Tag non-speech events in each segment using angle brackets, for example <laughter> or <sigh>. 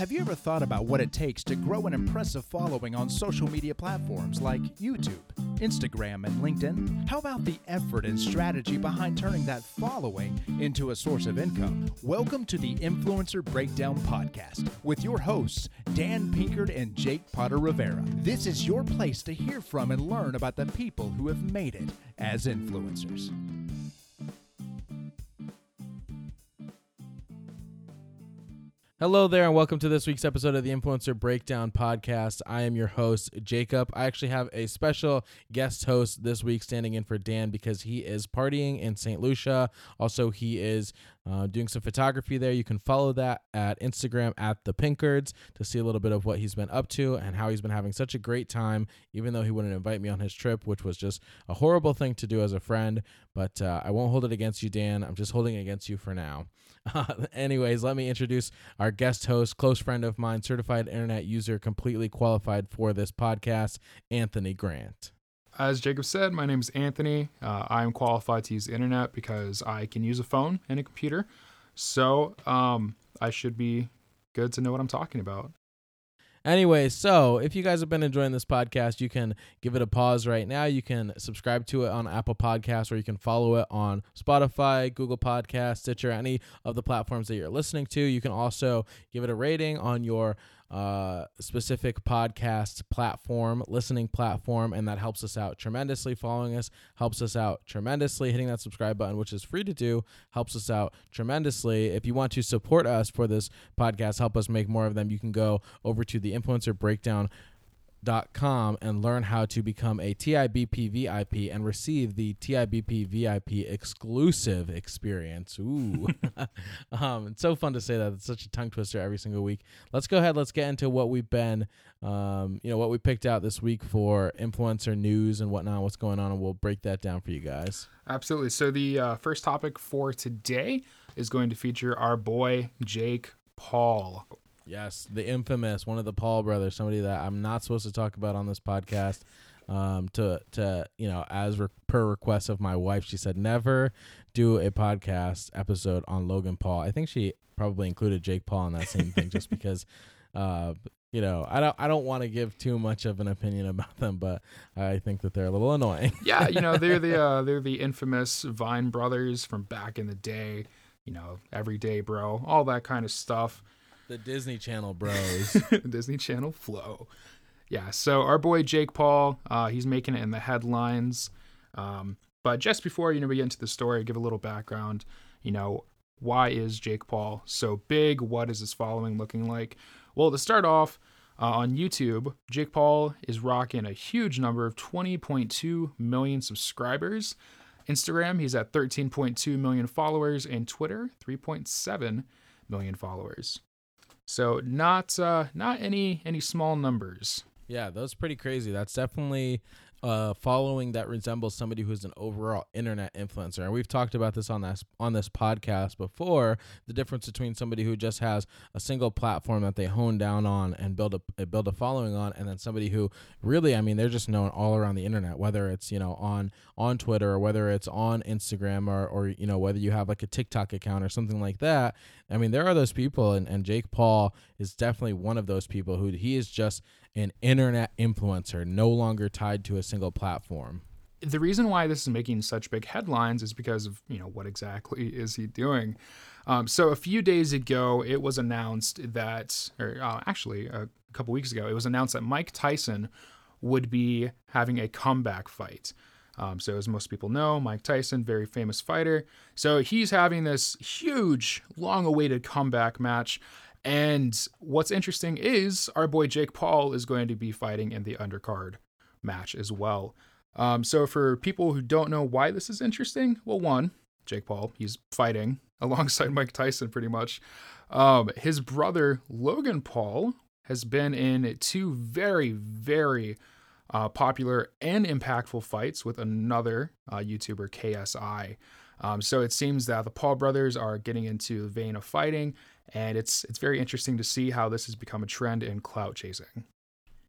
Have you ever thought about what it takes to grow an impressive following on social media platforms like YouTube, Instagram, and LinkedIn? How about the effort and strategy behind turning that following into a source of income? Welcome to the Influencer Breakdown Podcast with your hosts, Dan Pinkard and Jake Potter Rivera. This is your place to hear from and learn about the people who have made it as influencers. Hello there, and welcome to this week's episode of the Influencer Breakdown Podcast. I am your host, Jacob. I actually have a special guest host this week standing in for Dan because he is partying in St. Lucia. Also, he is uh, doing some photography there. You can follow that at Instagram at the Pinkards to see a little bit of what he's been up to and how he's been having such a great time, even though he wouldn't invite me on his trip, which was just a horrible thing to do as a friend. But uh, I won't hold it against you, Dan. I'm just holding it against you for now. Uh, <laughs> anyways, let me introduce our guest host, close friend of mine, certified internet user, completely qualified for this podcast, Anthony Grant. As Jacob said, my name is Anthony. Uh, I am qualified to use the internet because I can use a phone and a computer. So um, I should be good to know what I'm talking about. Anyway, so if you guys have been enjoying this podcast, you can give it a pause right now. You can subscribe to it on Apple Podcasts or you can follow it on Spotify, Google Podcasts, Stitcher, any of the platforms that you're listening to. You can also give it a rating on your uh, specific podcast platform, listening platform, and that helps us out tremendously. Following us helps us out tremendously. Hitting that subscribe button, which is free to do, helps us out tremendously. If you want to support us for this podcast, help us make more of them, you can go over to the Influencer Breakdown dot com and learn how to become a TIBP VIP and receive the TIBP VIP exclusive experience. Ooh, <laughs> um, it's so fun to say that. It's such a tongue twister every single week. Let's go ahead. Let's get into what we've been, um, you know, what we picked out this week for influencer news and whatnot. What's going on, and we'll break that down for you guys. Absolutely. So the uh, first topic for today is going to feature our boy Jake Paul. Yes, the infamous one of the Paul brothers, somebody that I'm not supposed to talk about on this podcast. Um, to to you know, as re- per request of my wife, she said never do a podcast episode on Logan Paul. I think she probably included Jake Paul in that same thing, just <laughs> because. Uh, you know, I don't I don't want to give too much of an opinion about them, but I think that they're a little annoying. yeah, you know, they're the <laughs> uh, they're the infamous Vine brothers from back in the day. You know, everyday bro, all that kind of stuff. The Disney Channel bros. <laughs> Disney Channel flow. Yeah, so our boy Jake Paul, uh, he's making it in the headlines. Um, but just before you know we get into the story, give a little background. You know, why is Jake Paul so big? What is his following looking like? Well, to start off, uh, on YouTube, Jake Paul is rocking a huge number of 20.2 million subscribers. Instagram, he's at 13.2 million followers, and Twitter, 3.7 million followers. So not uh, not any any small numbers. Yeah, that's pretty crazy. That's definitely uh, following that resembles somebody who's an overall internet influencer. And we've talked about this on this on this podcast before. The difference between somebody who just has a single platform that they hone down on and build a build a following on, and then somebody who really, I mean, they're just known all around the internet. Whether it's you know on on Twitter or whether it's on Instagram or or you know whether you have like a TikTok account or something like that. I mean, there are those people, and, and Jake Paul is definitely one of those people who he is just an internet influencer, no longer tied to a single platform. The reason why this is making such big headlines is because of you know what exactly <laughs> is he doing. Um, so a few days ago, it was announced that, or uh, actually a couple weeks ago, it was announced that Mike Tyson would be having a comeback fight. Um, so, as most people know, Mike Tyson, very famous fighter. So, he's having this huge, long awaited comeback match. And what's interesting is our boy Jake Paul is going to be fighting in the undercard match as well. Um, so, for people who don't know why this is interesting, well, one, Jake Paul, he's fighting <laughs> alongside Mike Tyson pretty much. Um, his brother, Logan Paul, has been in two very, very uh, popular and impactful fights with another uh, YouTuber, KSI. Um, so it seems that the Paul brothers are getting into the vein of fighting, and it's it's very interesting to see how this has become a trend in clout chasing.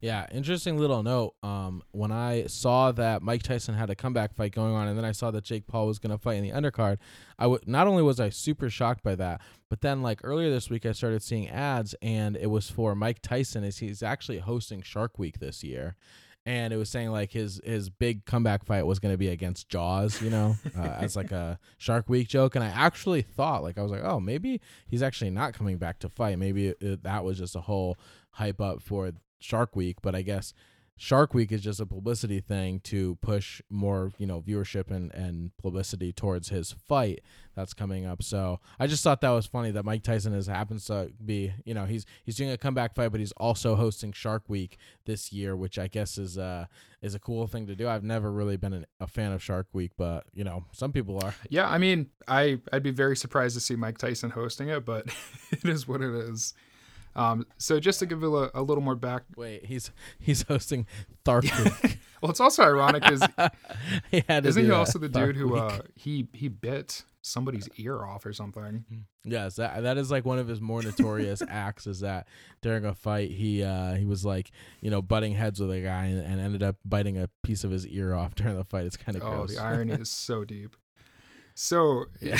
Yeah, interesting little note. Um, when I saw that Mike Tyson had a comeback fight going on, and then I saw that Jake Paul was going to fight in the undercard, I would not only was I super shocked by that, but then like earlier this week I started seeing ads, and it was for Mike Tyson. Is he's actually hosting Shark Week this year, and it was saying like his his big comeback fight was going to be against Jaws, you know, <laughs> uh, as like a Shark Week joke. And I actually thought like I was like, oh, maybe he's actually not coming back to fight. Maybe it, it, that was just a whole hype up for Shark Week. But I guess Shark Week is just a publicity thing to push more, you know, viewership and, and publicity towards his fight that's coming up. So I just thought that was funny that Mike Tyson has happens to be, you know, he's he's doing a comeback fight, but he's also hosting Shark Week this year, which I guess is uh is a cool thing to do. I've never really been an, a fan of Shark Week, but you know, some people are. Yeah, I mean, I I'd be very surprised to see Mike Tyson hosting it, but <laughs> it is what it is. Um, so just to give a, a little more back. Wait, he's he's hosting Thark well, it's also ironic because <laughs> he isn't he also the dude who uh, he he bit somebody's ear off or something? Yes, that that is like one of his more notorious <laughs> acts. Is that during a fight he uh, he was like you know butting heads with a guy and, and, ended up biting a piece of his ear off during the fight. It's kind of oh, gross. the irony is <laughs> so deep. So, yeah.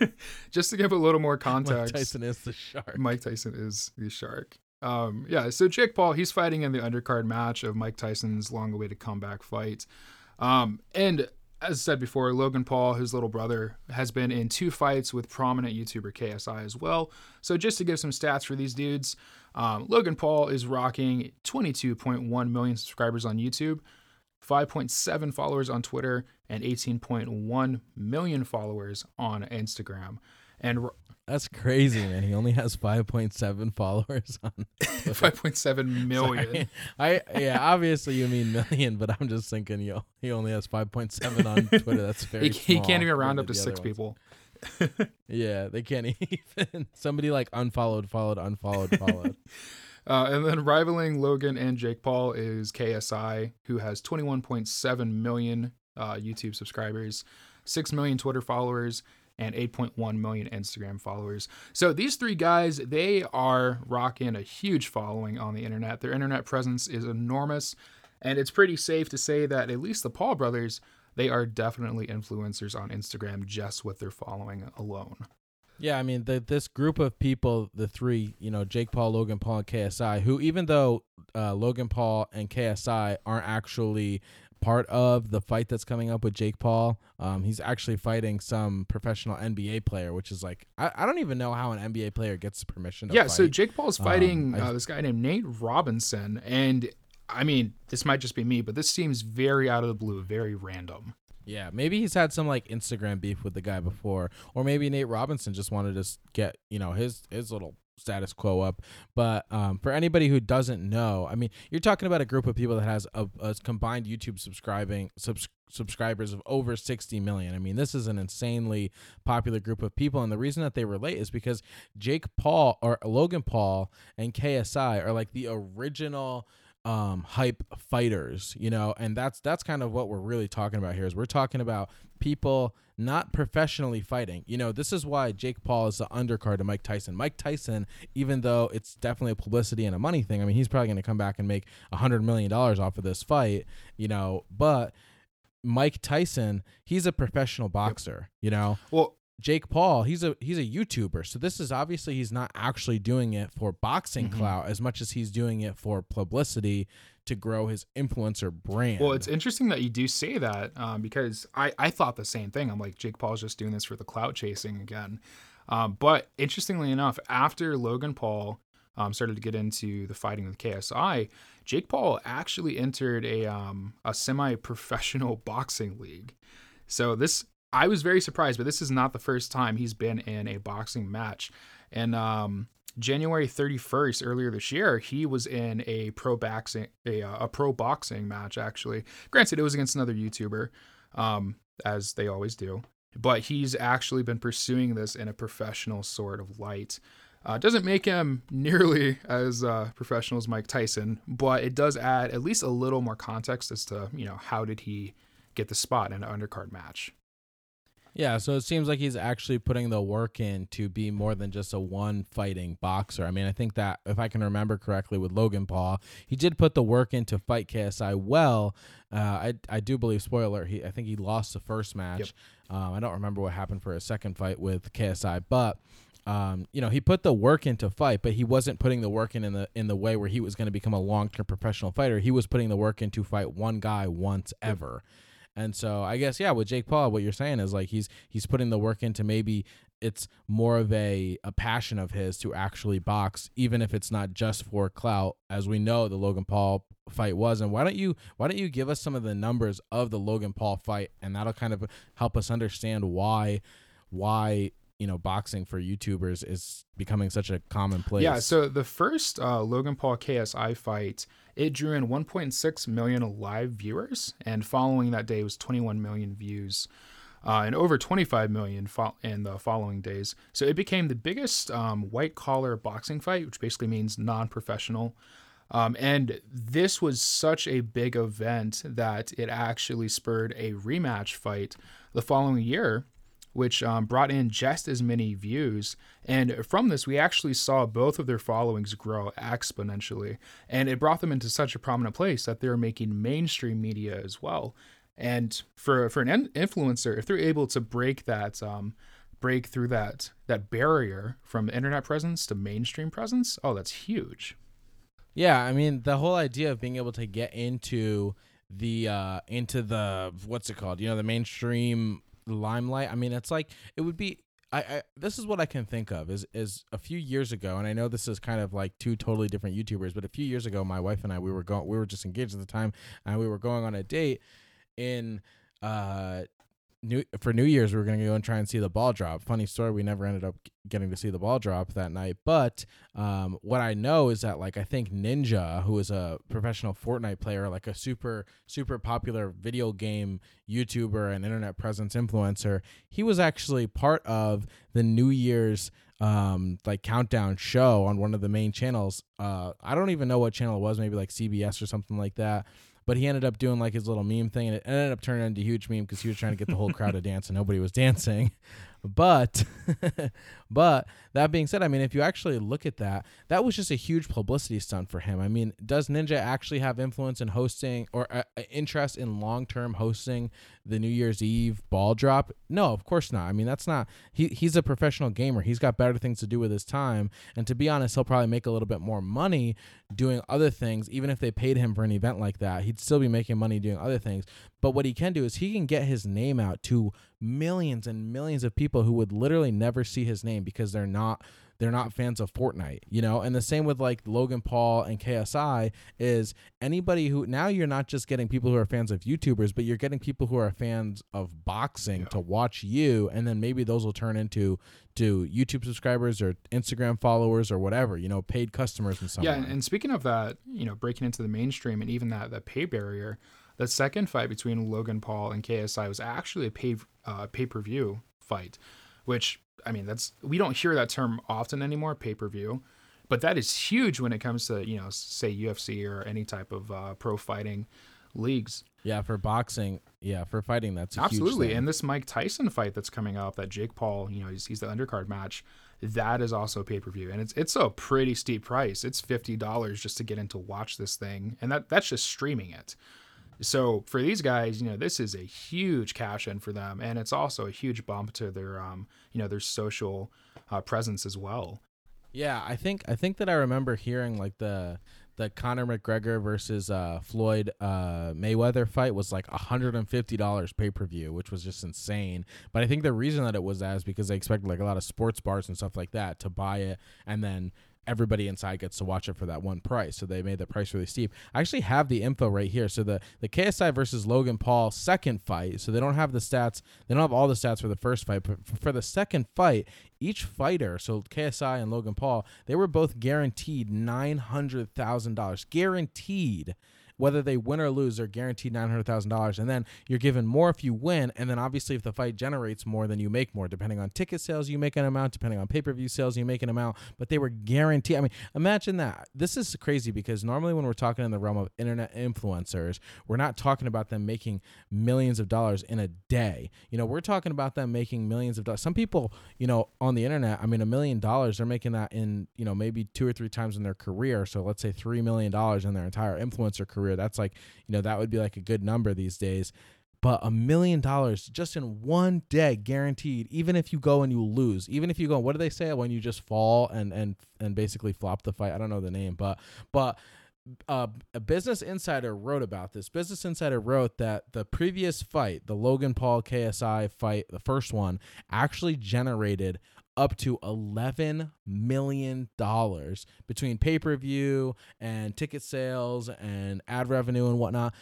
<laughs> just to give a little more context, Mike Tyson is the shark. Mike Tyson is the shark. Um, yeah, so Jake Paul, he's fighting in the undercard match of Mike Tyson's long-awaited comeback fight. Um, and as I said before, Logan Paul, his little brother, has been in two fights with prominent YouTuber KSI as well. So just to give some stats for these dudes, um, Logan Paul is rocking 22.1 million subscribers on YouTube, 5.7 followers on Twitter, and 18.1 million followers on Instagram. And that's crazy, man. He only has 5.7 <laughs> followers on 5.7 <laughs> million. Sorry. I yeah, obviously you mean million, but I'm just thinking yo, he only has 5.7 on Twitter. That's <laughs> very He, he can't even round up to 6 people. yeah, they can't even. Somebody like unfollowed, followed, unfollowed, followed. Uh, and then rivaling Logan and Jake Paul is KSI, who has 21.7 million uh, YouTube subscribers, 6 million Twitter followers, and 8.1 million Instagram followers. So these three guys, they are rocking a huge following on the internet. Their internet presence is enormous, and it's pretty safe to say that at least the Paul brothers, they are definitely influencers on Instagram just with their following alone. Yeah, I mean, the, this group of people, the three, you know, Jake Paul, Logan Paul, and KSI, who even though uh, Logan Paul and KSI aren't actually part of the fight that's coming up with Jake Paul. Um, he's actually fighting some professional NBA player, which is like I, I don't even know how an NBA player gets permission to yeah, fight. so Jake Paul's fighting Um, I- uh, this guy named Nate Robinson, and I mean, this might just be me, but this seems very out of the blue, very random. Yeah, maybe he's had some like Instagram beef with the guy before, or maybe Nate Robinson just wanted to get you know his his little status quo up. But um, for anybody who doesn't know, I mean, you're talking about a group of people that has a, a combined YouTube subscribing subs- subscribers of over 60 million. I mean, this is an insanely popular group of people, and the reason that they relate is because Jake Paul or Logan Paul and KSI are like the original um hype fighters you know and that's that's kind of what we're really talking about here is we're talking about people not professionally fighting. You know this is why jake paul is the undercard to mike tyson. Mike tyson even though it's definitely a publicity and a money thing i mean he's probably going to come back and make a hundred million dollars off of this fight you know but mike tyson he's a professional boxer you know? Well, Jake Paul, he's a he's a YouTuber. So this is obviously he's not actually doing it for boxing Mhm. clout as much as he's doing it for publicity to grow his influencer brand. well, it's interesting that you do say that um, because I, I thought the same thing. I'm like, Jake Paul's just doing this for the clout chasing again. Um, but interestingly enough, after Logan Paul um, started to get into the fighting with KSI, Jake Paul actually entered a um, a semi professional <laughs> boxing league. So this I was very surprised, but this is not the first time he's been in a boxing match. And um, January 31st, earlier this year, he was in a pro boxing a, a pro boxing match. Actually, granted, it was against another YouTuber, um, as they always do. But he's actually been pursuing this in a professional sort of light. Uh, doesn't make him <laughs> nearly as uh, professional as Mike Tyson, but it does add at least a little more context as to you know how did he get the spot in an undercard match. Yeah, so it seems like he's actually putting the work in to be more than just a one fighting boxer. I mean, I think that if I can remember correctly with Logan Paul, he did put the work in to fight KSI well. Uh, I I do believe spoiler. He I think he lost the first match. Yep. Um, I don't remember what happened for his second fight with KSI, but um, you know, he put the work into fight, but he wasn't putting the work in in the in the way where he was going to become a long term professional fighter. He was putting the work into fight one guy once ever. And so I guess yeah, with Jake Paul, what you're saying is like he's he's putting the work into maybe it's more of a a passion of his to actually box, even if it's not just for clout, as we know the Logan Paul fight was. And why don't you why don't you give us some of the numbers of the Logan Paul fight, and that'll kind of help us understand why why you know boxing for YouTubers is becoming such a commonplace. Yeah, so the first uh, Logan Paul KSI fight, it drew in 1.6 million live viewers, and following that day was 21 million views. Uh, and over 25 million fo- in the following days. So it became the biggest um, white collar boxing fight, which basically means non professional. Um, and this was such a big event that it actually spurred a rematch fight the following year which um, brought in just as many views. And from this, we actually saw both of their followings grow exponentially. And it brought them into such a prominent place that they're making mainstream media as well. And for, for an influencer, if they're able to break that, um, break through that that barrier from internet presence to mainstream presence, oh, that's huge. Yeah, I mean the whole idea of being able to get into the uh into the what's it called? You know, the mainstream limelight. I mean, it's like it would be. I, I this is what I can think of is is a few years ago, and I know this is kind of like two totally different YouTubers, but a few years ago, my wife and I we were going we were just engaged at the time, and we were going on a date in uh New for New Year's we were gonna go and try and see the ball drop. Funny story, we never ended up getting to see the ball drop that night. But um, what I know is that like I think Ninja, who is a professional Fortnite player, like a super super popular video game YouTuber and internet presence influencer, he was actually part of the New Year's um like countdown show on one of the main channels. Uh, I don't even know what channel it was, maybe like CBS or something like that. But he ended up doing like his little meme thing, and it ended up turning into a huge meme because he was trying to get the whole crowd to <laughs> dance, and nobody was dancing. <laughs> But, <laughs> but that being said, I mean, if you actually look at that, that was just a huge publicity stunt for him. I mean, does Ninja actually have influence in hosting or uh, uh interest in long term hosting the New Year's Eve ball drop? No, of course not. I mean, that's not. He he's a professional gamer. He's got better things to do with his time, and to be honest, he'll probably make a little bit more money doing other things. Even if they paid him for an event like that, he'd still be making money doing other things. But what he can do is he can get his name out to millions and millions of people who would literally never see his name because they're not they're not fans of Fortnite, you know? And the same with like Logan Paul and KSI is anybody who now you're not just getting people who are fans of YouTubers, but you're getting people who are fans of boxing yeah. to watch you and then maybe those will turn into to YouTube subscribers or Instagram followers or whatever, you know, paid customers and so Yeah, and speaking of that, you know, breaking into the mainstream and even that that pay barrier, the second fight between Logan Paul and KSI was actually a pay uh, pay per view fight, which I mean that's we don't hear that term often anymore, pay per view, but that is huge when it comes to you know say UFC or any type of uh, pro fighting leagues. Yeah, for boxing, yeah, for fighting, that's absolutely. And this Mike Tyson fight that's coming up, that Jake Paul, you know, he's, he's the undercard match. That is also pay per view, and it's it's a pretty steep price. It's fifty dollars just to get in to watch this thing, and that that's just streaming it. So for these guys, you know, this is a huge cash in for them, and it's also a huge bump to their, um, you know, their social uh, presence as well. Yeah, I think I think that I remember hearing like the the Conor McGregor versus uh, Floyd uh, Mayweather fight was like $150 pay per view, which was just insane. But I think the reason that it was that is because they expected like a lot of sports bars and stuff like that to buy it and then everybody inside gets to watch it for that one price. So they made the price really steep. I actually have the info right here. So the the KSI versus Logan Paul second fight. So they don't have the stats. They don't have all the stats for the first fight, but for the second fight, each fighter, so KSI and Logan Paul, they were both guaranteed nine hundred thousand dollars, guaranteed whether they win or lose, they're guaranteed nine hundred thousand dollars, and then you're given more if you win, and then obviously if the fight generates more, then you make more. Depending on ticket sales, you make an amount. Depending on pay per view sales, you make an amount. But they were guaranteed. I mean, imagine that. This is crazy because normally when we're talking in the realm of internet influencers, we're not talking about them making millions of dollars in a day. You know, we're talking about them making millions of dollars. Some people, you know, on the internet, I mean, a million dollars, they're making that in, you know, maybe two or three times in their career. So let's say $3 million in their entire influencer career. That's like, you know, that would be like a good number these days. But a million dollars just in one day, guaranteed. Even if you go and you lose, even if you go, what do they say when you just fall and and and basically flop the fight? I don't know the name, but but uh, a Business Insider wrote about this. Business Insider wrote that the previous fight, the Logan Paul KSI fight, the first one, actually generated up to $11 million between pay per view and ticket sales and ad revenue and whatnot.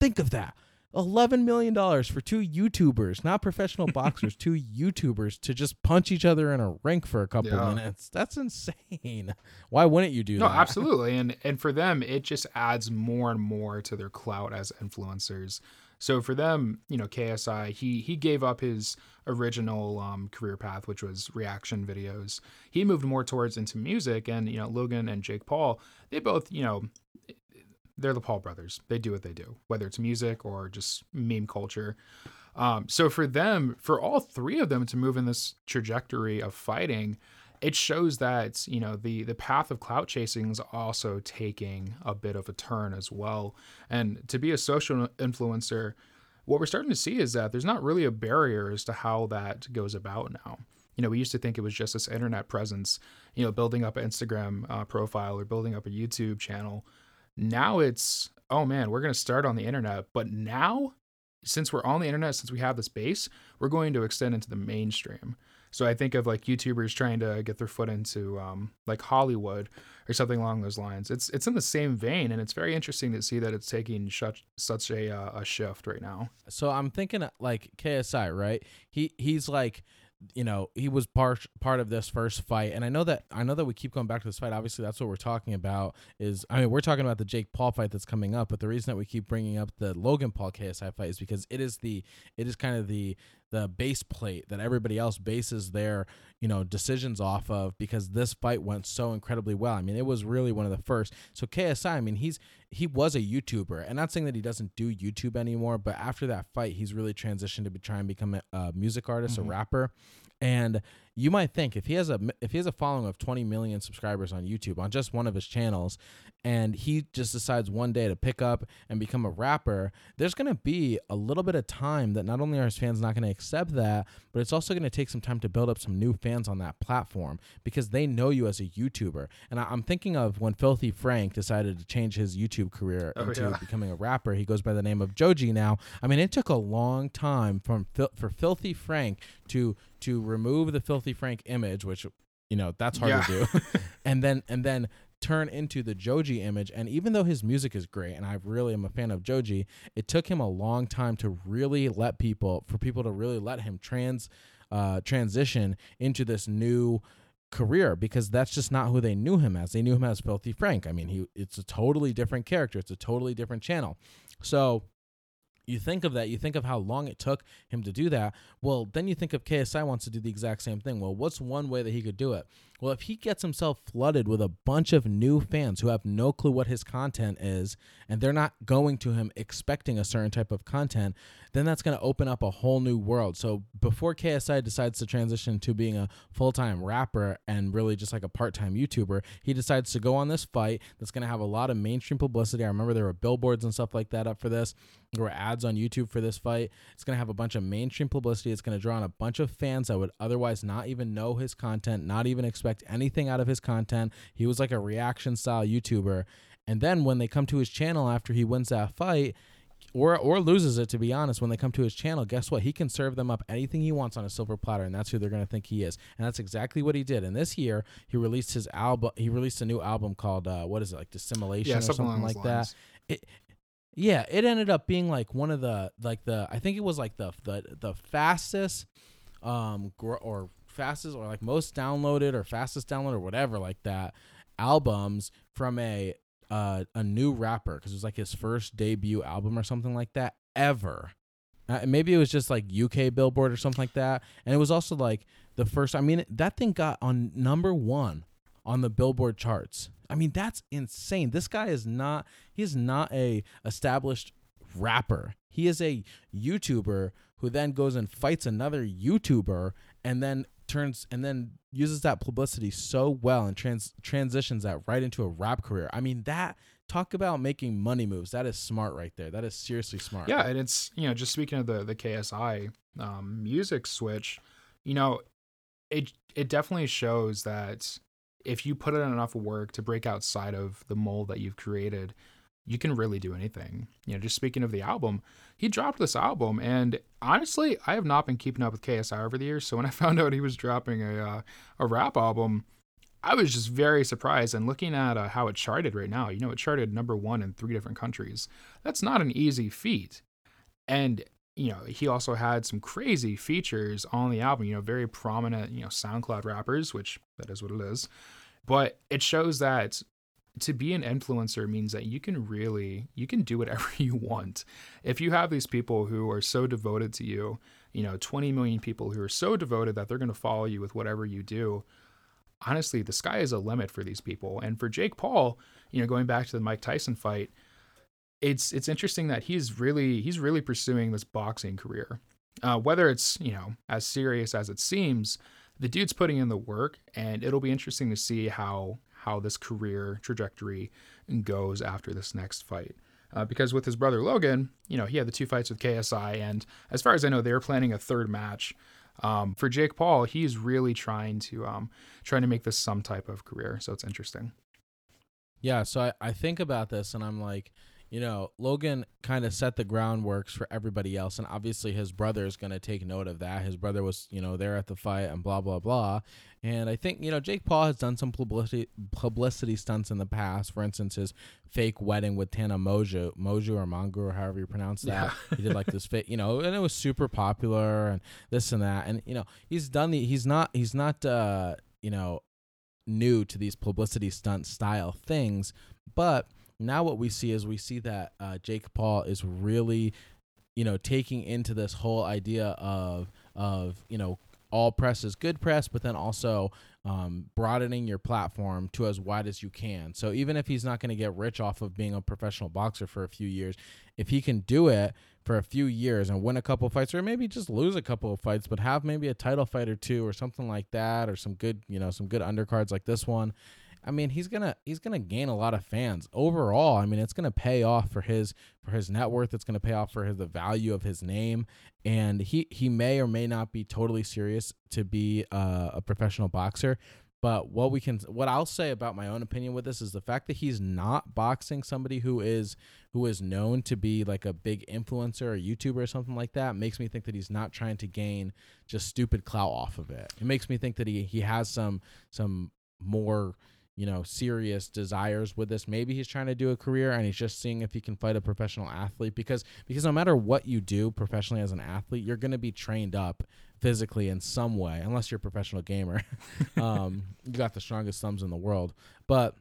Think of that. $11 million for two YouTubers, not professional <laughs> boxers, two YouTubers to just punch each other in a rink for a couple Yeah. minutes. That's insane. Why wouldn't you do No, that? No, absolutely. And and for them, it just adds more and more to their clout as influencers. So for them, you know, KSI, he he gave up his original um, career path, which was reaction videos. He moved more towards into music, and you know, Logan and Jake Paul, they both, you know, they're the Paul brothers. They do what they do, whether it's music or just meme culture. Um, so for them, for all three of them to move in this trajectory of fighting, it shows that you know the the path of clout chasing is also taking a bit of a turn as well. And to be a social influencer, what we're starting to see is that there's not really a barrier as to how that goes about now. You know, we used to think it was just this internet presence, you know, building up an Instagram uh, profile or building up a YouTube channel. Now it's, oh man, we're going to start on the internet. But now, since we're on the internet, since we have this base, we're going to extend into the mainstream. So I think of like YouTubers trying to get their foot into um, like Hollywood or something along those lines. It's it's in the same vein, and it's very interesting to see that it's taking such such a uh, a shift right now. So I'm thinking uh, like KSI, right? He he's like you know he was part part of this first fight and i know that i know that we keep going back to this fight obviously that's what we're talking about is i mean we're talking about the jake paul fight that's coming up but the reason that we keep bringing up the logan paul ksi fight is because it is the it is kind of the the base plate that everybody else bases their you know decisions off of because this fight went so incredibly well. I mean it was really one of the first. So ksi i mean he's he was a youtuber. And not saying that he doesn't do youtube anymore but after that fight he's really transitioned to be trying to become a, a music artist Mhm. a rapper. And you might think if he has a if he has a following of 20 million subscribers on YouTube on just one of his channels and he just decides one day to pick up and become a rapper there's going to be a little bit of time that not only are his fans not going to accept that but it's also going to take some time to build up some new fans on that platform because they know you as a YouTuber. And I, I'm thinking of when Filthy Frank decided to change his YouTube career Oh, into yeah. becoming a rapper. He goes by the name of Joji now. I mean it took a long time from for Filthy Frank to to remove the Filthy Frank image, which you know that's hard Yeah. to do, <laughs> <laughs> and then and then turn into the Joji image. And even though his music is great, and I really am a fan of Joji, it took him a long time to really let people for people to really let him trans uh, transition into this new career because that's just not who they knew him as. They knew him as Filthy Frank. I mean, he it's a totally different character. It's a totally different channel. So you think of that, you think of how long it took him to do that. Well, then you think of KSI wants to do the exact same thing. Well, what's one way that he could do it? Well, if he gets himself flooded with a bunch of new fans who have no clue what his content is, and they're not going to him expecting a certain type of content, then that's going to open up a whole new world. So before KSI decides to transition to being a full time rapper and really just like a part time YouTuber, he decides to go on this fight that's going to have a lot of mainstream publicity. I remember there were billboards and stuff like that up for this. There were ads on YouTube for this fight. It's going to have a bunch of mainstream publicity. It's going to draw on a bunch of fans that would otherwise not even know his content, not even expect anything out of his content. He was like a reaction style YouTuber. And then when they come to his channel after he wins that fight, or or loses it to be honest when they come to his channel guess what? He can serve them up anything he wants on a silver platter and that's who they're going to think he is. And that's exactly what he did. And this year he released his album he released a new album called uh, what is it like dissimulation Yeah, or something something like that. it yeah it ended up being like one of the like the i think it was like the the, the fastest um gro- or fastest or like most downloaded or fastest download or whatever like that albums from a uh, a new rapper because it was like his first debut album or something like that ever. Uh, maybe it was just like UK Billboard or something like that, and it was also like the first. I mean, that thing got on number one on the Billboard charts. I mean, that's insane. This guy is not. He is not a established rapper. He is a YouTuber who then goes and fights another YouTuber and then turns and then uses that publicity so well and trans transitions that right into a rap career. I mean that talk about making money moves. That is smart right there. That is seriously smart. Yeah, and it's you know just speaking of the the KSI um, music switch, you know, it it definitely shows that if you put in enough work to break outside of the mold that you've created, you can really do anything. You know, just speaking of the album, he dropped this album, and honestly, I have not been keeping up with KSI over the years. So when I <laughs> found out he was dropping a uh, a rap album, I was just very surprised. And looking at uh, how it charted right now, you know, it charted number one in three different countries. That's not an easy feat. And you know, he also had some crazy features on the album. You know, very prominent, you know, SoundCloud rappers, which that is what it is. But it shows that to be an influencer means that you can really you can do whatever <laughs> you want. If you have these people who are so devoted to you you know 20 million people who are so devoted that they're going to follow you with whatever you do honestly the sky is a limit for these people. And for jake paul you know going back to the mike tyson fight it's it's interesting that he's really he's really pursuing this boxing career. Uh, whether it's you know as serious as it seems the dude's putting in the work and it'll be interesting to see how how this career trajectory goes after this next fight. Uh, because with his brother Logan, you know, he had the two fights with KSI, and as far as I know, they were planning a third match. Um, for Jake Paul, he's really trying to um, trying to make this some type of career. So it's interesting. Yeah, so I, I think about this and I'm like, you know, Logan kind of set the groundworks for everybody else, and obviously his brother is going to take note of that. His brother was, you know, there at the fight and blah blah blah. And I think you know Jake Paul has done some publicity publicity stunts in the past. For instance, his fake wedding with Tana Mongeau, Moju or Mongu or however you pronounce that. Yeah. he did like this <laughs> fake, you know, and it was super popular and this and that. And you know, he's done the. He's not. He's not. uh You know, new to these publicity stunt style things, but now what we see is we see that uh, Jake Paul is really, you know, taking into this whole idea of of you know all press is good press, but then also um, broadening your platform to as wide as you can. So even if he's not going to get rich off of being a professional boxer for a few years, if he can do it for a few years and win a couple fights, or maybe just lose a couple of fights, but have maybe a title fight or two or something like that, or some good, you know, some good undercards like this one I mean, he's gonna he's gonna gain a lot of fans overall. I mean, it's gonna pay off for his for his net worth. It's gonna pay off for his, the value of his name, and he he may or may not be totally serious to be uh, a professional boxer. But what we can what I'll say about my own opinion with this is the fact that he's not boxing somebody who is who is known to be like a big influencer or YouTuber or something like that makes me think that he's not trying to gain just stupid clout off of it. It makes me think that he he has some some more you know, serious desires with this. Maybe he's trying to do a career and he's just seeing if he can fight a professional athlete because because no matter what you do professionally as an athlete, you're going to be trained up physically in some way unless you're a professional gamer. <laughs> um, you got the strongest thumbs in the world. But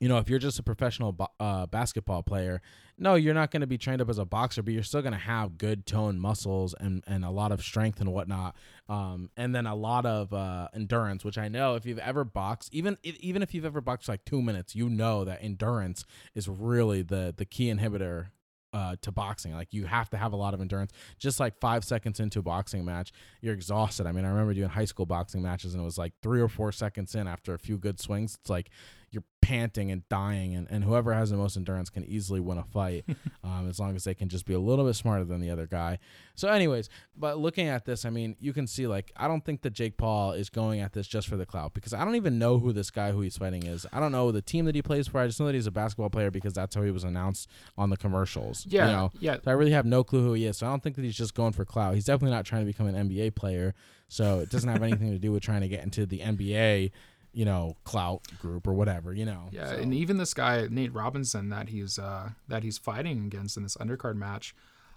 you know, if you're just a professional uh, basketball player, no, you're not going to be trained up as a boxer, but you're still going to have good toned muscles and, and a lot of strength and whatnot. Um, and then a lot of uh, endurance, which I know if you've ever boxed, even even if you've ever boxed like two minutes, you know that endurance is really the the key inhibitor uh, to boxing. Like you have to have a lot of endurance. Just like five seconds into a boxing match, you're exhausted. I mean, I remember doing high school boxing matches, and it was like three or four seconds in after a few good swings. It's like you're panting and dying, and, and whoever has the most endurance can easily win a fight, <laughs> um, as long as they can just be a little bit smarter than the other guy. So, anyways, but looking at this, I mean, you can see like I don't think that Jake Paul is going at this just for the clout because I don't even know who this guy who he's fighting is. I don't know the team that he plays for. I just know that he's a basketball player because that's how he was announced on the commercials. Yeah, you know? yeah. So I really have no clue who he is. So I don't think that he's just going for clout. He's definitely not trying to become an NBA player. So it doesn't have anything to do with trying to get into the NBA you know, clout group or whatever, you know. Yeah, so. and even this guy Nate Robinson that he's uh that he's fighting against in this undercard match,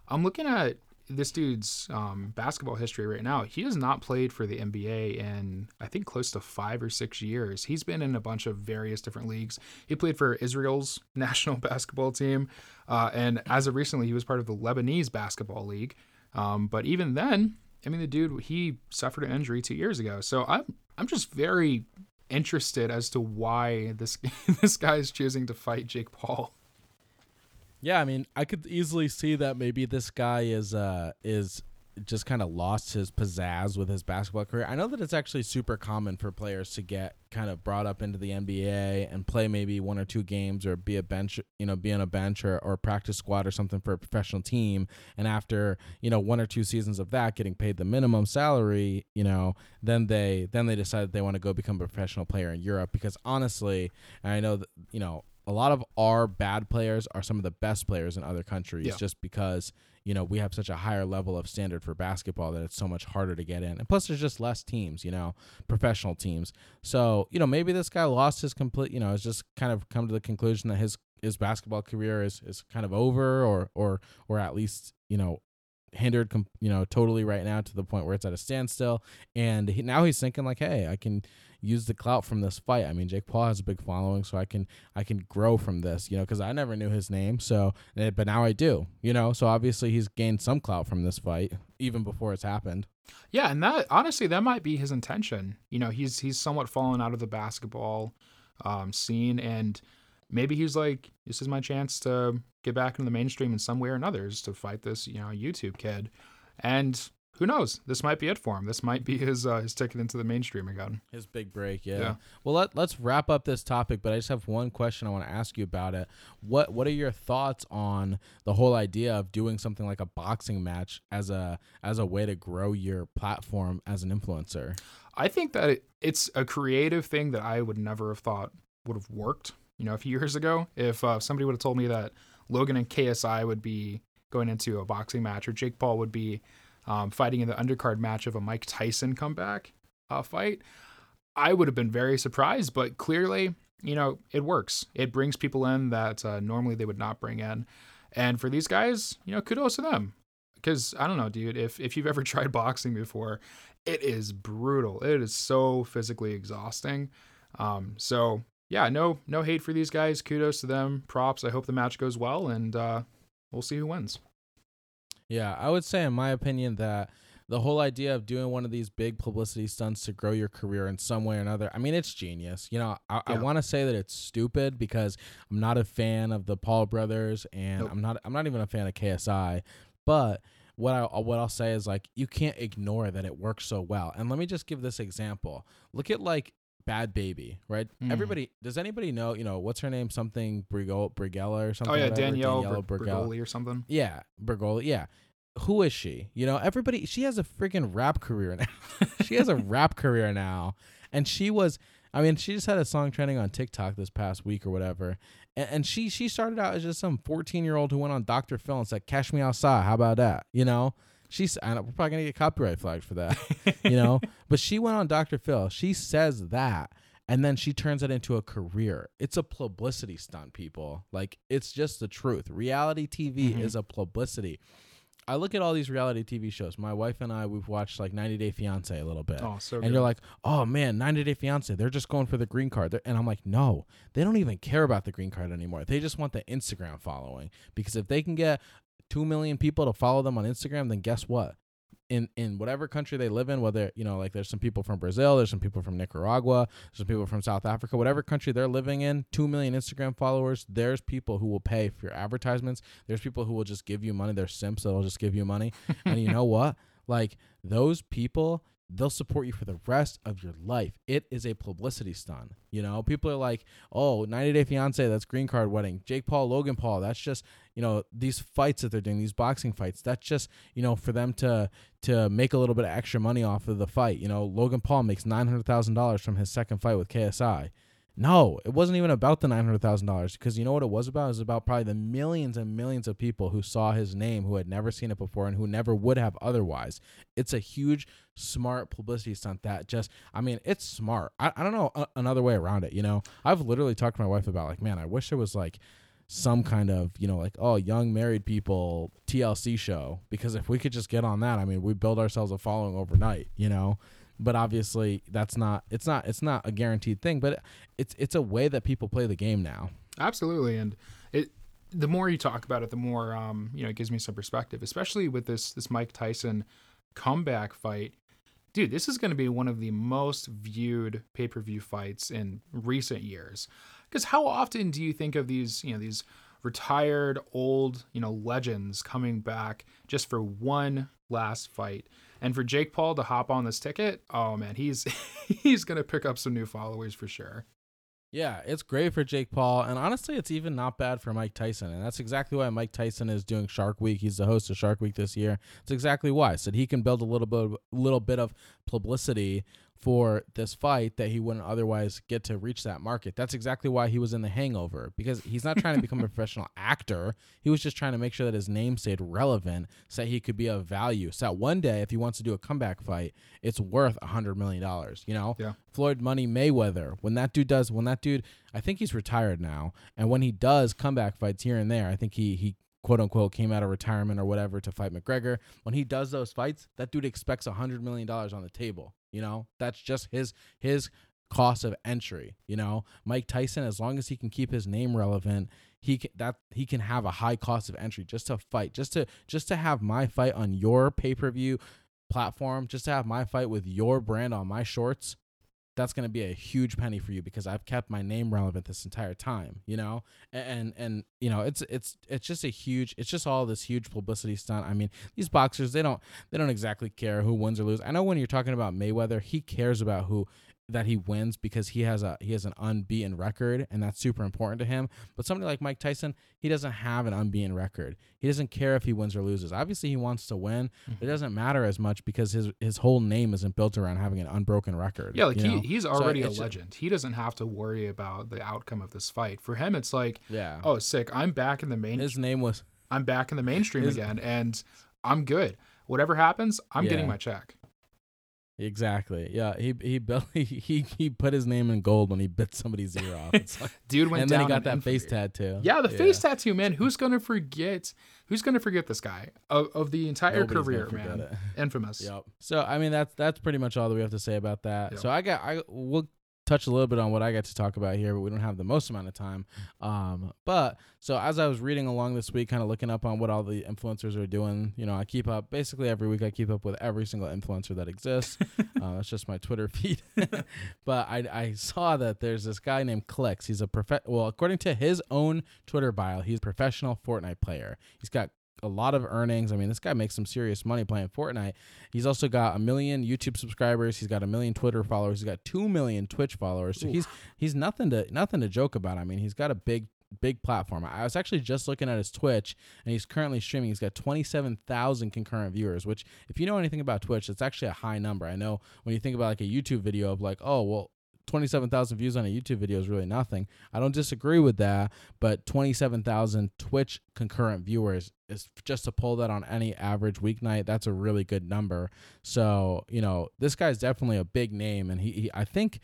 I'm looking at this dude's um, basketball history right now, he has not played for the NBA in I think close to five or six years. He's been in a bunch of various different leagues. He played for Israel's <laughs> national basketball team, uh, and as of recently, he was part of the Lebanese basketball league. Um, but even then, I mean, the dude he suffered an injury two years ago. So I'm I'm just very interested as to why this <laughs> this guy is choosing to fight Jake Paul. Yeah, I mean, I could easily see that maybe this guy is uh is just kind of lost his pizzazz with his basketball career. I know that it's actually super common for players to get kind of brought up into the NBA and play maybe one or two games or be a bench, you know, be on a bench or, or practice squad or something for a professional team. And after, you know, one or two seasons of that getting paid the minimum salary, you know, then they then they decide they want to go become a professional player in Europe because honestly, I know that, you know, a lot of our bad players are some of the best players in other countries Yeah. just because you know we have such a higher level of standard for basketball that it's so much harder to get in. And plus there's just less teams you know professional teams. So you know maybe this guy lost his complete you know has just kind of come to the conclusion that his his basketball career is is kind of over or or or at least you know hindered com- you know totally right now to the point where it's at a standstill. And he, now he's thinking like hey i can use the clout from this fight. I mean jake paul has a big following so i can i can grow from this you know because i never knew his name so eh, but now i do you know? So obviously he's gained some clout from this fight even before it's happened. Yeah, and that honestly that might be his intention. You know, he's he's somewhat fallen out of the basketball um, scene, and maybe he's like, this is my chance to get back into the mainstream in some way or another, is to fight this you know YouTube kid, and who knows, this might be it for him. This might be his uh, his ticket into the mainstream again. His big break, yeah. Yeah. Well, let let's wrap up this topic, but I just have one question I want to ask you about it. What what are your thoughts on the whole idea of doing something like a boxing match as a as a way to grow your platform as an influencer? I think that it, it's a creative thing that I would never have thought would have worked. You know, a few <laughs> years ago, if uh, somebody would have told me that Logan and KSI would be going into a boxing match, or Jake Paul would be um, fighting in the undercard match of a Mike Tyson comeback uh, fight, I would have been very surprised. But clearly, you know, it works. It brings people in that uh, normally they would not bring in. And for these guys, you know, kudos to them. Because I don't know, dude, if, if you've ever <laughs> tried boxing before, it is brutal. It is so physically exhausting. Um, so yeah, no no hate for these guys. Kudos to them. Props. I hope the match goes well, and uh, we'll see who wins. Yeah, I would say, in my opinion, that the whole idea of doing one of these big publicity stunts to grow your career in some way or another, I mean, it's genius. You know, I, I want to say that it's stupid because I'm not a fan of the Paul brothers, and Nope. I'm not I'm not even a fan of KSI. But what I what I'll say is like you can't ignore that it works so well. And let me just give this example. Look at like Bhad Bhabie, right? Mm. Everybody, does anybody know? You know, what's her name? Something Brigol Brigella or something. Oh yeah, whatever? Danielle, Daniela Ber- Brigella. Bergoli or something. Yeah, Bergoli. Yeah. Who is she? You know, everybody. She has a freaking rap career now. <laughs> she has a rap career now, and she was. I mean, she just had a song trending on TikTok this past week or whatever, and, and she she started out as just some fourteen year old who went on Dr. Phil and said, "Cash me outside." How about that? You know, she's. I we're probably gonna get copyright flagged for that. <laughs> you know, but she went on Dr. Phil. She says that. And then she turns it into a career. It's a publicity stunt, people. Like, it's just the truth. Reality TV Mhm. is a publicity. I look at all these reality TV shows. My wife and I, we've watched like 90 Day Fiance a little bit. Oh, so and good. you're like, oh man, 90 Day Fiance, they're just going for the green card. They're- and I'm like, no, they don't even care about the green card anymore. They just want the Instagram following. Because if they can get 2 million people to follow them on Instagram, then guess what? In, in whatever country they live in, whether, you know, like there's some people from Brazil, there's some people from Nicaragua, there's some people from South Africa, whatever country they're living in, 2 million Instagram followers, there's people who will pay for your advertisements. There's people who will just give you money. There's simps that'll just give you money. and you know <laughs> what? Like those people, they'll support you for the rest of your life. It is a publicity stunt. You know, people are like, oh, 90 Day Fiance, that's green card wedding. Jake Paul, Logan Paul, that's just, you know, these fights that they're doing, these boxing fights, that's just, you know, for them to to make a little bit of extra money off of the fight. You know, Logan Paul makes $900,000 from his second fight with KSI. No, it wasn't even about the nine hundred thousand dollars because you know what it was about? It was about probably the millions and millions of people who saw his name who had never seen it before and who never would have otherwise. It's a huge, smart publicity stunt that just, I mean, it's smart. I, I don't know a, another way around it. You know, I've literally talked to my wife about like, man, I wish there was like some kind of you know like oh young married people TLC show because if we could just get on that I mean we build ourselves a following overnight you know but obviously that's not it's not it's not a guaranteed thing but it's it's a way that people play the game now Absolutely, and it the more you talk about it, the more um, you know it gives me some perspective, especially with this this Mike Tyson comeback fight. Dude, this is going to be one of the most viewed pay per view fights in recent years. Because how often do you think of these you know these retired old you know legends coming back just for one last fight? And for Jake Paul to hop on this ticket, oh man, he's <laughs> he's to pick up some new followers for sure. Yeah, it's great for Jake Paul, and honestly, it's even not bad for Mike Tyson, and that's exactly why Mike Tyson is doing Shark Week. He's the host of Shark Week this year. It's exactly why, so he can build a little bit, little bit of publicity for this fight that he wouldn't otherwise get to reach that market. That's exactly why he was in The Hangover because he's not trying to become a <laughs> professional actor. He was just trying to make sure that his name stayed relevant so he could be of value. So that one day, if he wants to do a comeback fight, it's worth a hundred million dollars. You know, Yeah. Floyd Money Mayweather. When that dude does, when that dude, I think he's retired now, and when he does comeback fights here and there, I think he he quote unquote came out of retirement or whatever to fight McGregor. When he does those fights, that dude expects a hundred million dollars on the table. You know, that's just his his cost of entry. You know, Mike Tyson, as long as he can keep his name relevant, he can, that he can have a high cost of entry just to fight, just to just to have my fight on your pay per view platform, just to have my fight with your brand on my shorts. That's going to be a huge penny for you because I've kept my name relevant this entire time, you know, and, and you know it's it's it's just a huge it's just all this huge publicity stunt. I mean, these boxers they don't they don't exactly care who wins or loses. I know when you're talking about Mayweather, he cares about who that he wins because he has a he has an unbeaten record and that's super important to him. But somebody like Mike Tyson, he doesn't have an unbeaten record. He doesn't care if he wins or loses. Obviously, he wants to win, but it mm-hmm. doesn't matter as much because his his whole name isn't built around having an unbroken record. Yeah, like you he, know? he's So already a legend. He doesn't have to worry about the outcome of this fight. For him, it's like, Yeah. oh, sick. I'm back in the main. his name was I'm back in the mainstream his- again, and I'm good. Whatever happens, I'm getting my check. Exactly. Yeah, he he built he <laughs> he, he put his name in gold when he bit somebody's ear off. It's like, <laughs> Dude went and then he got that face tattoo. Yeah, the face tattoo, man. Who's gonna forget? Who's gonna forget this guy of, of the entire Nobody's career, man? it. Infamous. Yep. So I mean that's that's pretty much all that we have to say about that. Yep. So I got I we'll touch a little bit on what I got to talk about here, but we don't have the most amount of time. Um, but so as I was reading along this week, kind of looking up on what all the influencers are doing, you know, I keep up basically every week. I keep up with every single influencer that exists. <laughs> uh, that's just my Twitter <laughs> feed. <laughs> but I I saw that there's this guy named Clix. He's a prof. Well, according to his own Twitter bio, he's a professional Fortnite player. He's got a lot of earnings. I mean, this guy makes some serious money playing Fortnite. He's also got a million YouTube subscribers. He's got a million Twitter followers. He's got two million Twitch followers. So he's he's nothing to nothing to joke about. I mean, he's got a big big platform. I was actually just looking at his Twitch, and he's currently streaming. He's got twenty seven thousand concurrent viewers, which, if you know anything about Twitch, it's actually a high number. I know when you think about like a YouTube video of like, oh well. 27,000 views on a YouTube video is really nothing. I don't disagree with that, but 27,000 Twitch concurrent viewers is just to pull that on any average weeknight. That's a really good number. So, you know, this guy's definitely a big name and he, he I think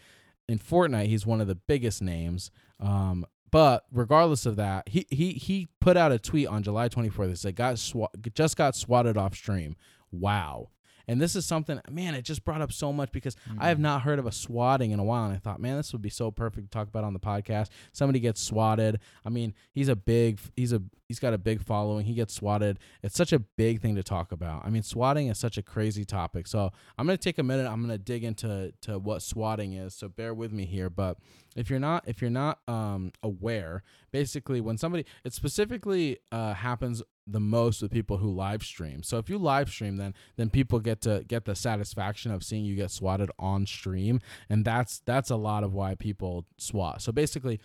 in Fortnite he's one of the biggest names. Um but regardless of that, he he he put out a tweet on July 24th that said got swa- just got swatted off stream. Wow. And this is something, man, it just brought up so much because I have mm-hmm. not heard of a swatting in a while. And I thought, man, this would be so perfect to talk about on the podcast. Somebody gets swatted. I mean, he's a big, he's a, he's got a big following. He gets swatted. It's such a big thing to talk about. I mean, swatting is such a crazy topic. So I'm going to take a minute. I'm going to dig into to what swatting is. So bear with me here. But if you're not, if you're not um, aware, basically when somebody, it specifically uh, happens the most with people who live stream. So if you live stream, then then people get to get the satisfaction of seeing you get swatted on stream, and that's that's a lot of why people swat. So basically,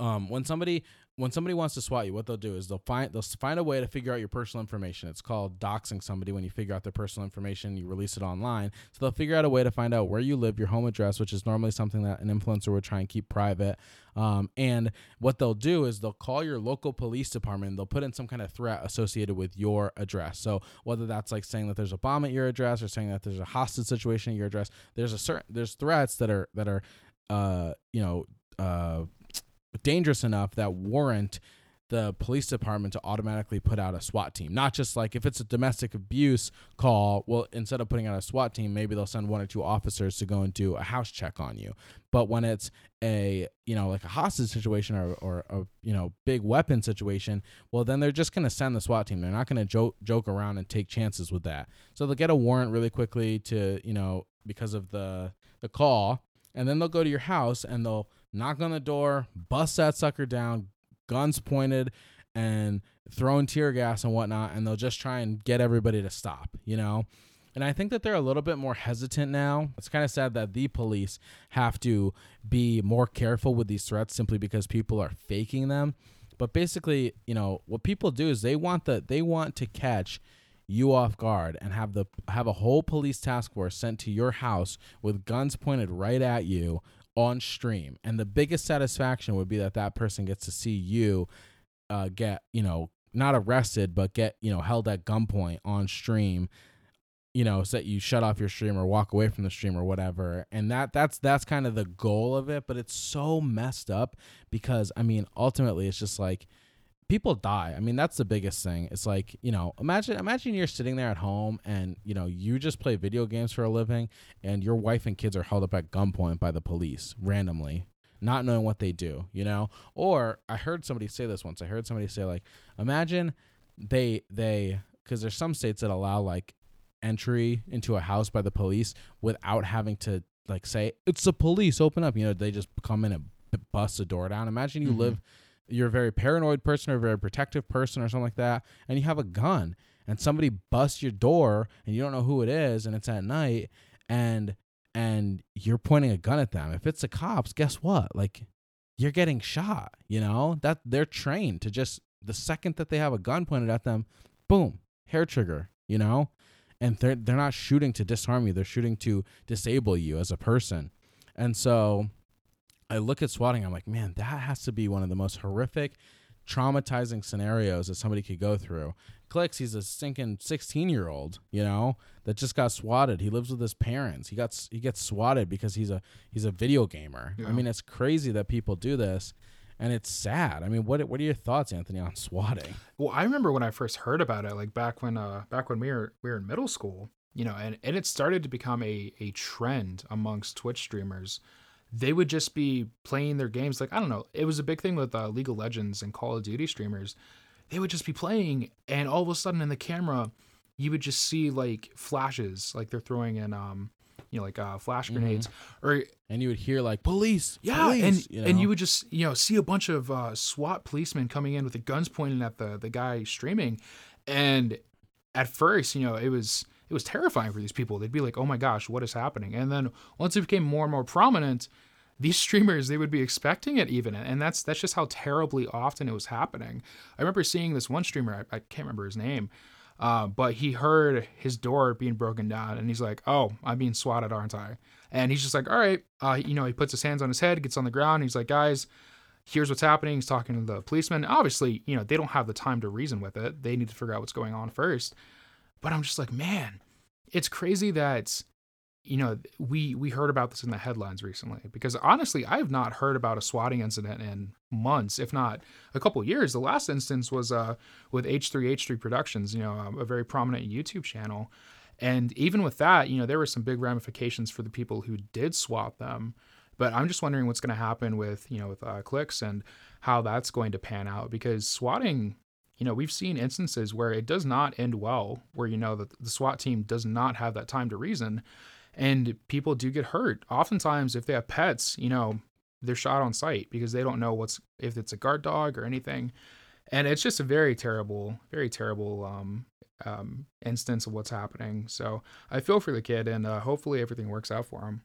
um, when somebody when somebody wants to swat you, what they'll do is they'll find they'll find a way to figure out your personal information. It's called doxing somebody when you figure out their personal information, you release it online. So they'll figure out a way to find out where you live, your home address, which is normally something that an influencer would try and keep private. Um, and what they'll do is they'll call your local police department. They'll put in some kind of threat associated with your address. So whether that's like saying that there's a bomb at your address or saying that there's a hostage situation at your address, there's a certain there's threats that are that are uh, you know uh, dangerous enough that warrant the police department to automatically put out a SWAT team. Not just like if it's a domestic abuse call, well, instead of putting out a SWAT team, maybe they'll send one or two officers to go and do a house check on you. But when it's a, you know, like a hostage situation or, or a, you know, big weapon situation, well, then they're just going to send the SWAT team. They're not going to joke, joke around and take chances with that. So they'll get a warrant really quickly to, you know, because of the, the call. And then they'll go to your house and they'll knock on the door, bust that sucker down, guns pointed and throwing tear gas and whatnot, and they'll just try and get everybody to stop, you know? And I think that they're a little bit more hesitant now. It's kind of sad that the police have to be more careful with these threats simply because people are faking them. But basically, you know, what people do is they want the they want to catch you off guard and have the have a whole police task force sent to your house with guns pointed right at you on stream. And the biggest satisfaction would be that that person gets to see you uh, get, you know, not arrested, but get, you know, held at gunpoint on stream you know so that you shut off your stream or walk away from the stream or whatever and that that's that's kind of the goal of it but it's so messed up because i mean ultimately it's just like people die. I mean, that's the biggest thing. It's like, you know, imagine imagine you're sitting there at home and, you know, you just play video games for a living and your wife and kids are held up at gunpoint by the police randomly, not knowing what they do, you know? Or I heard somebody say this once. I heard somebody say like, imagine they they cuz there's some states that allow like entry into a house by the police without having to like say it's the police open up you know they just come in and bust the door down imagine you mm-hmm. live you're a very paranoid person or a very protective person or something like that, and you have a gun and somebody busts your door and you don't know who it is and it's at night and and you're pointing a gun at them. If it's the cops, guess what? Like you're getting shot, you know? That they're trained to just the second that they have a gun pointed at them, boom, hair trigger, you know? And they're they're not shooting to disarm you, they're shooting to disable you as a person. And so I look at swatting, I'm like, man, that has to be one of the most horrific, traumatizing scenarios that somebody could go through. Clix, he's a stinking 16 year old, you know, that just got swatted. He lives with his parents. He got he gets swatted because he's a he's a video gamer. Yeah. I mean, it's crazy that people do this and it's sad. I mean, what what are your thoughts, Anthony, on swatting? Well, I remember when I first heard about it, like back when uh back when we were we were in middle school, you know, and, and it started to become a a trend amongst Twitch streamers they would just be playing their games like I don't know. It was a big thing with uh, League of Legends and Call of Duty streamers. They would just be playing, and all of a sudden in the camera, you would just see like flashes, like they're throwing in um, you know, like uh, flash mm-hmm. grenades, mm-hmm. or and you would hear like police, yeah, police, and you know? and you would just you know see a bunch of uh, SWAT policemen coming in with the guns pointing at the the guy streaming, and at first, you know, it was it was terrifying for these people. They'd be like, "Oh my gosh, what is happening?" And then once it became more and more prominent, these <laughs> streamers they would be expecting it even, and that's that's just how terribly often it was happening. I remember seeing this one streamer. I, I can't remember his name. Uh, but he heard his door being broken down and he's like, Oh, I'm being swatted, aren't I? And he's just like, All right. Uh, you know, he puts his hands on his head, gets on the ground. he's like, Guys, here's what's happening. He's talking to the policeman. Obviously, you know, they don't have the time to reason with it. They need to figure out what's going on first. But I'm just like, man, it's crazy that you know we we heard about this in the headlines recently because honestly I have not heard about a swatting incident in months, if not a couple years. The last instance was uh with H3H3 Productions, you know, a, a very prominent YouTube channel. And even with that, you know, there were some big ramifications for the people who did swat them. But I'm just wondering what's going to happen with, you know, with uh, Clix and how that's going to pan out because swatting you know, we've seen instances where it does not end well, where, you know, the, the SWAT team does not have that time to reason and people do get hurt. Oftentimes, if they have pets, you know, they're shot on sight because they don't know what's, if it's a guard dog or anything. And it's just a very terrible, very terrible um, um, instance of what's happening. So I feel for the kid and uh, hopefully everything works out for him.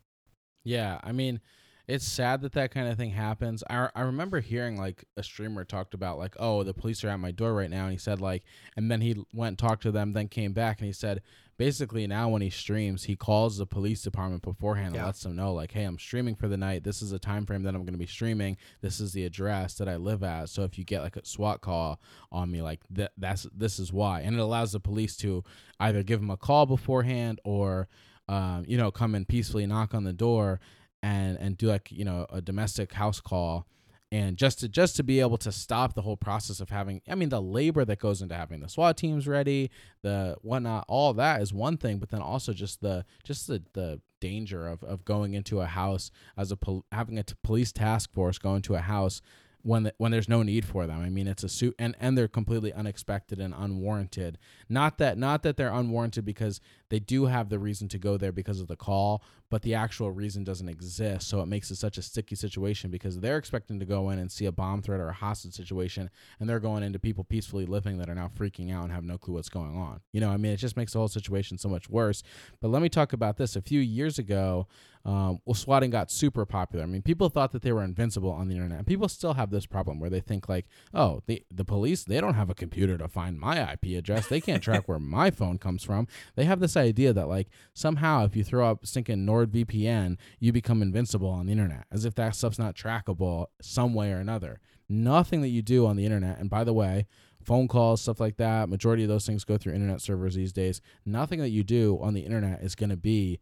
Yeah. I mean, it's sad that that kind of thing happens. I, I remember hearing like a streamer talked about like, oh, the police are at my door right now, and he said like, and then he went and talked to them, then came back and he said basically now when he streams, he calls the police department beforehand yeah. and lets them know like, hey, I'm streaming for the night. This is a time frame that I'm going to be streaming. This is the address that I live at. So if you get like a SWAT call on me, like that, that's this is why, and it allows the police to either give him a call beforehand or. Um, you know, come and peacefully knock on the door and and do like you know a domestic house call and just to just to be able to stop the whole process of having i mean the labor that goes into having the swat teams ready the whatnot all that is one thing but then also just the just the the danger of, of going into a house as a pol- having a t- police task force go into a house when the, when there's no need for them. I mean, it's a suit and and they're completely unexpected and unwarranted. Not that not that they're unwarranted because they do have the reason to go there because of the call, but the actual reason doesn't exist. So it makes it such a sticky situation because they're expecting to go in and see a bomb threat or a hostage situation, and they're going into people peacefully living that are now freaking out and have no clue what's going on. You know, I mean, it just makes the whole situation so much worse. But let me talk about this. A few years ago, um, well, swatting got super popular. I mean, people thought that they were invincible on the internet. And people still have this problem where they think like, oh, the the police they don't have a computer to find my IP address. They can't track where my phone comes from. They have this idea that like somehow if you throw up stinking NordVPN, you become invincible on the internet, as if that stuff's not trackable some way or another. Nothing that you do on the internet, and by the way, phone calls, stuff like that, majority of those things go through internet servers these days. Nothing that you do on the internet is going to be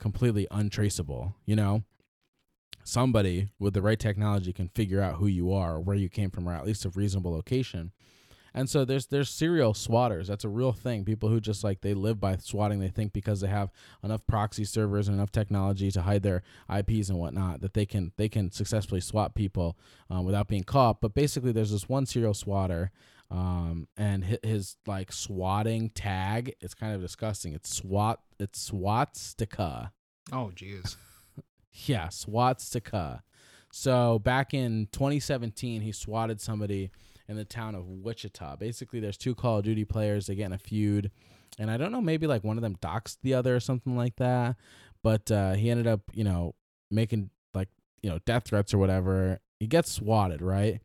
completely untraceable, you know? Somebody with the right technology can figure out who you are or where you came from or at least a reasonable location. And so there's there's serial swatters. That's a real thing. People who just like they live by swatting. They think because they have enough proxy servers and enough technology to hide their IPs and whatnot that they can they can successfully swat people um, without being caught. But basically, there's this one serial swatter, um, and his, his like swatting tag. It's kind of disgusting. It's swat. It's swatstika. Oh, jeez. <laughs> Yeah, swatstika. So back in 2017, he swatted somebody in the town of Wichita. Basically, there's two Call of Duty players. They get in a feud, and I don't know, maybe like one of them doxed the other or something like that. But uh, he ended up, you know, making like you know death threats or whatever. He gets swatted, right?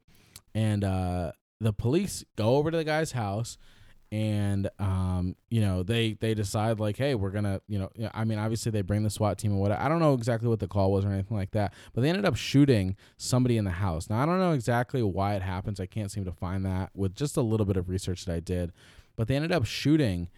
And uh, the police go over to the guy's house and um, you know they they decide like hey we're gonna you know i mean obviously they bring the swat team and what i don't know exactly what the call was or anything like that but they ended up shooting somebody in the house. Now i don't know exactly why it happens. I can't seem to find that with just a little bit of research that i did but they ended up shooting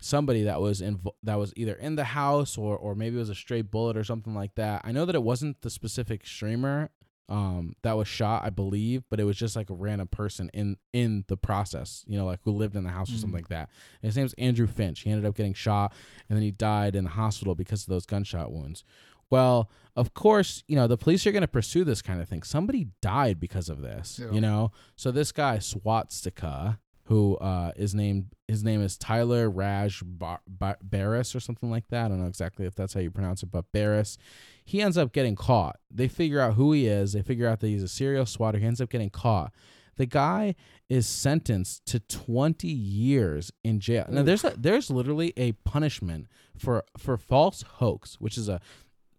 somebody that was in that was either in the house or or maybe it was a stray bullet or something like that. I know that it wasn't the specific streamer um that was shot i believe but it was just like a random person in in the process you know like who lived in the house or something Mm. like that. And his name's andrew finch. He ended up getting shot and then he died in the hospital because of those gunshot wounds. Well of course you know the police are going to pursue this kind of thing. Somebody died because of this Yeah. you know? So this guy swatstika who uh, is named his name is Tyler Raj Bar- Bar- Barriss or something like that. I don't know exactly if that's how you pronounce it, but Barriss. He ends up getting caught. They figure out who he is. They figure out that he's a serial swatter. He ends up getting caught. The guy is sentenced to 20 years in jail. Now there's a, there's literally a punishment for for false hoax, which is a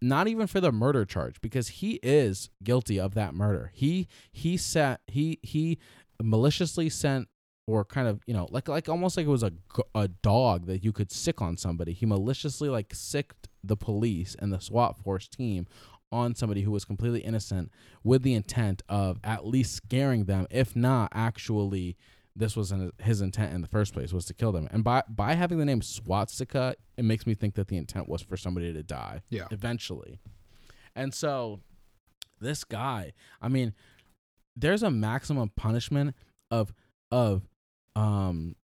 not even for the murder charge because he is guilty of that murder. He he sent he he maliciously sent or kind of you know like like almost like it was a a dog that you could sick on somebody. He maliciously like sicked the police and the SWAT force team on somebody who was completely innocent with the intent of at least scaring them, if not actually this was in his intent in the first place was to kill them. And by by having the name Swatstika, it makes me think that the intent was for somebody to die Yeah. eventually. And so this guy, I mean, there's a maximum punishment of of um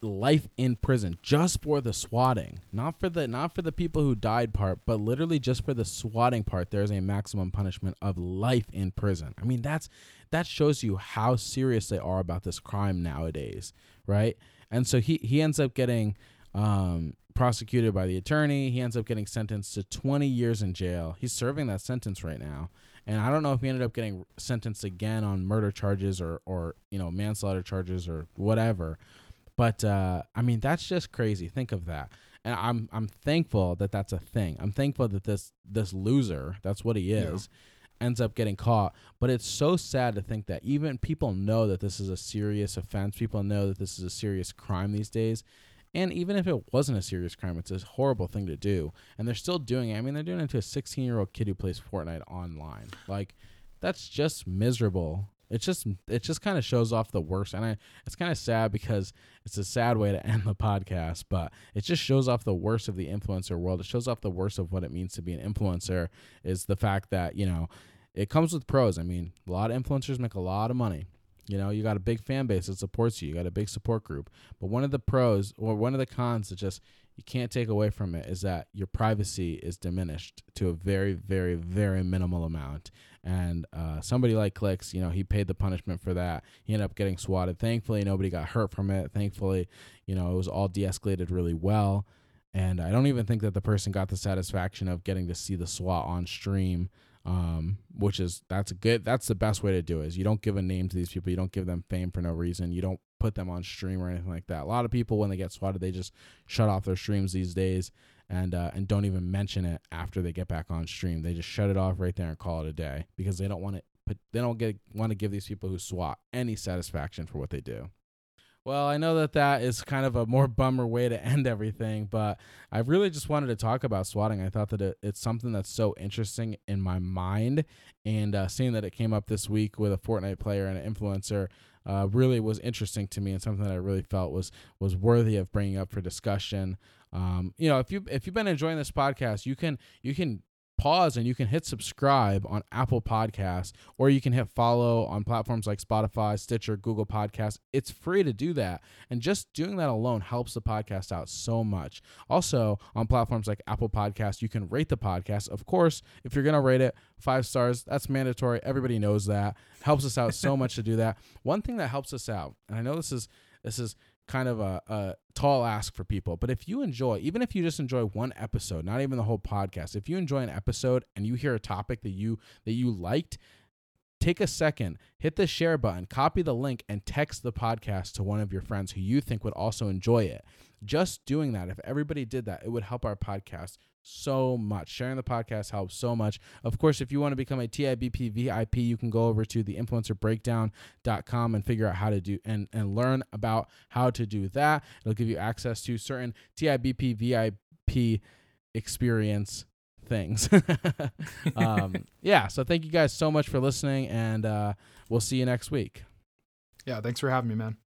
life in prison just for the swatting. Not for the not for the people who died part but literally just for the swatting part there's a maximum punishment of life in prison. I mean that's that shows you how serious they are about this crime nowadays right? And so he he ends up getting um prosecuted by the attorney. He ends up getting sentenced to 20 years in jail. He's serving that sentence right now and I don't know if he ended up getting sentenced again on murder charges or or you know manslaughter charges or whatever. But uh, I mean that's just crazy. Think of that. And I'm I'm thankful that that's a thing. I'm thankful that this this loser, that's what he is, ends up getting caught. But it's so sad to think that even people know that this is a serious offense. People know that this is a serious crime these days. And even if it wasn't a serious crime, it's a horrible thing to do. And they're still doing it. I mean, they're doing it to a 16 year old kid who plays Fortnite online. Like, that's just miserable. It just it just kind of shows off the worst, and I it's kind of sad because it's a sad way to <laughs> end the podcast, but it just shows off the worst of the influencer world. It shows off the worst of what it means to be an influencer is the fact that you know it comes with pros. I mean, a lot of influencers make a lot of money. You know, you got a big fan base that supports you. You got a big support group. But one of the pros or one of the cons that just you can't take away from it is that your privacy is diminished to a very, very, very minimal amount. And uh, somebody like Clix, you know, he paid the punishment for that. He ended up getting swatted. Thankfully, nobody got hurt from it. Thankfully, you know, it was all de escalated really well. And I don't even think that the person got the satisfaction of getting to see the SWAT on stream um, which is that's a good that's the best way to do it is you don't give a name to these people you don't give them fame for no reason you don't put them on stream or anything like that. A lot of people when they get swatted they just shut off their streams these days and uh, and don't even mention it after they get back on stream. They just shut it off right there and call it a day because they don't want to they don't get want to give these people who swat any satisfaction for what they do well, I know that that is kind of a more bummer way to <laughs> end everything, but I really just wanted to talk about swatting. I thought that it, it's something that's so interesting in my mind, and uh, seeing that it came up this week with a Fortnite player and an influencer uh, really was interesting to me, and something that I really felt was was worthy of bringing up for discussion. Um, you know, if you if you've been enjoying this podcast, you can you can pause and you can hit subscribe on Apple Podcasts or you can hit follow on platforms like Spotify, Stitcher, Google Podcasts. It's free to do that. And just doing that alone helps the podcast out so much. Also, on platforms like Apple Podcasts, you can rate the podcast. Of course, if you're going to rate it, five stars, that's mandatory. Everybody knows that. Helps us out so <laughs> much to do that. One thing that helps us out, and I know this is this is kind of a, a tall ask for people. But if you enjoy, even if you just enjoy one episode, not even the whole podcast, if you enjoy an episode and you hear a topic that you that you liked, take a second, hit the share button, copy the link, and text the podcast to one of your friends who you think would also enjoy it. Just doing that, if everybody did that, it would help our podcast so much. Sharing the podcast helps so much. Of course, if you want to become a TIBP VIP, you can go over to the influencerbreakdown.com and figure out how to do and, and learn about how to do that. It'll give you access to certain TIBP VIP experience things. <laughs> um, <laughs> yeah. So thank you guys so much for listening, and uh, we'll see you next week. Yeah. Thanks for having me, man.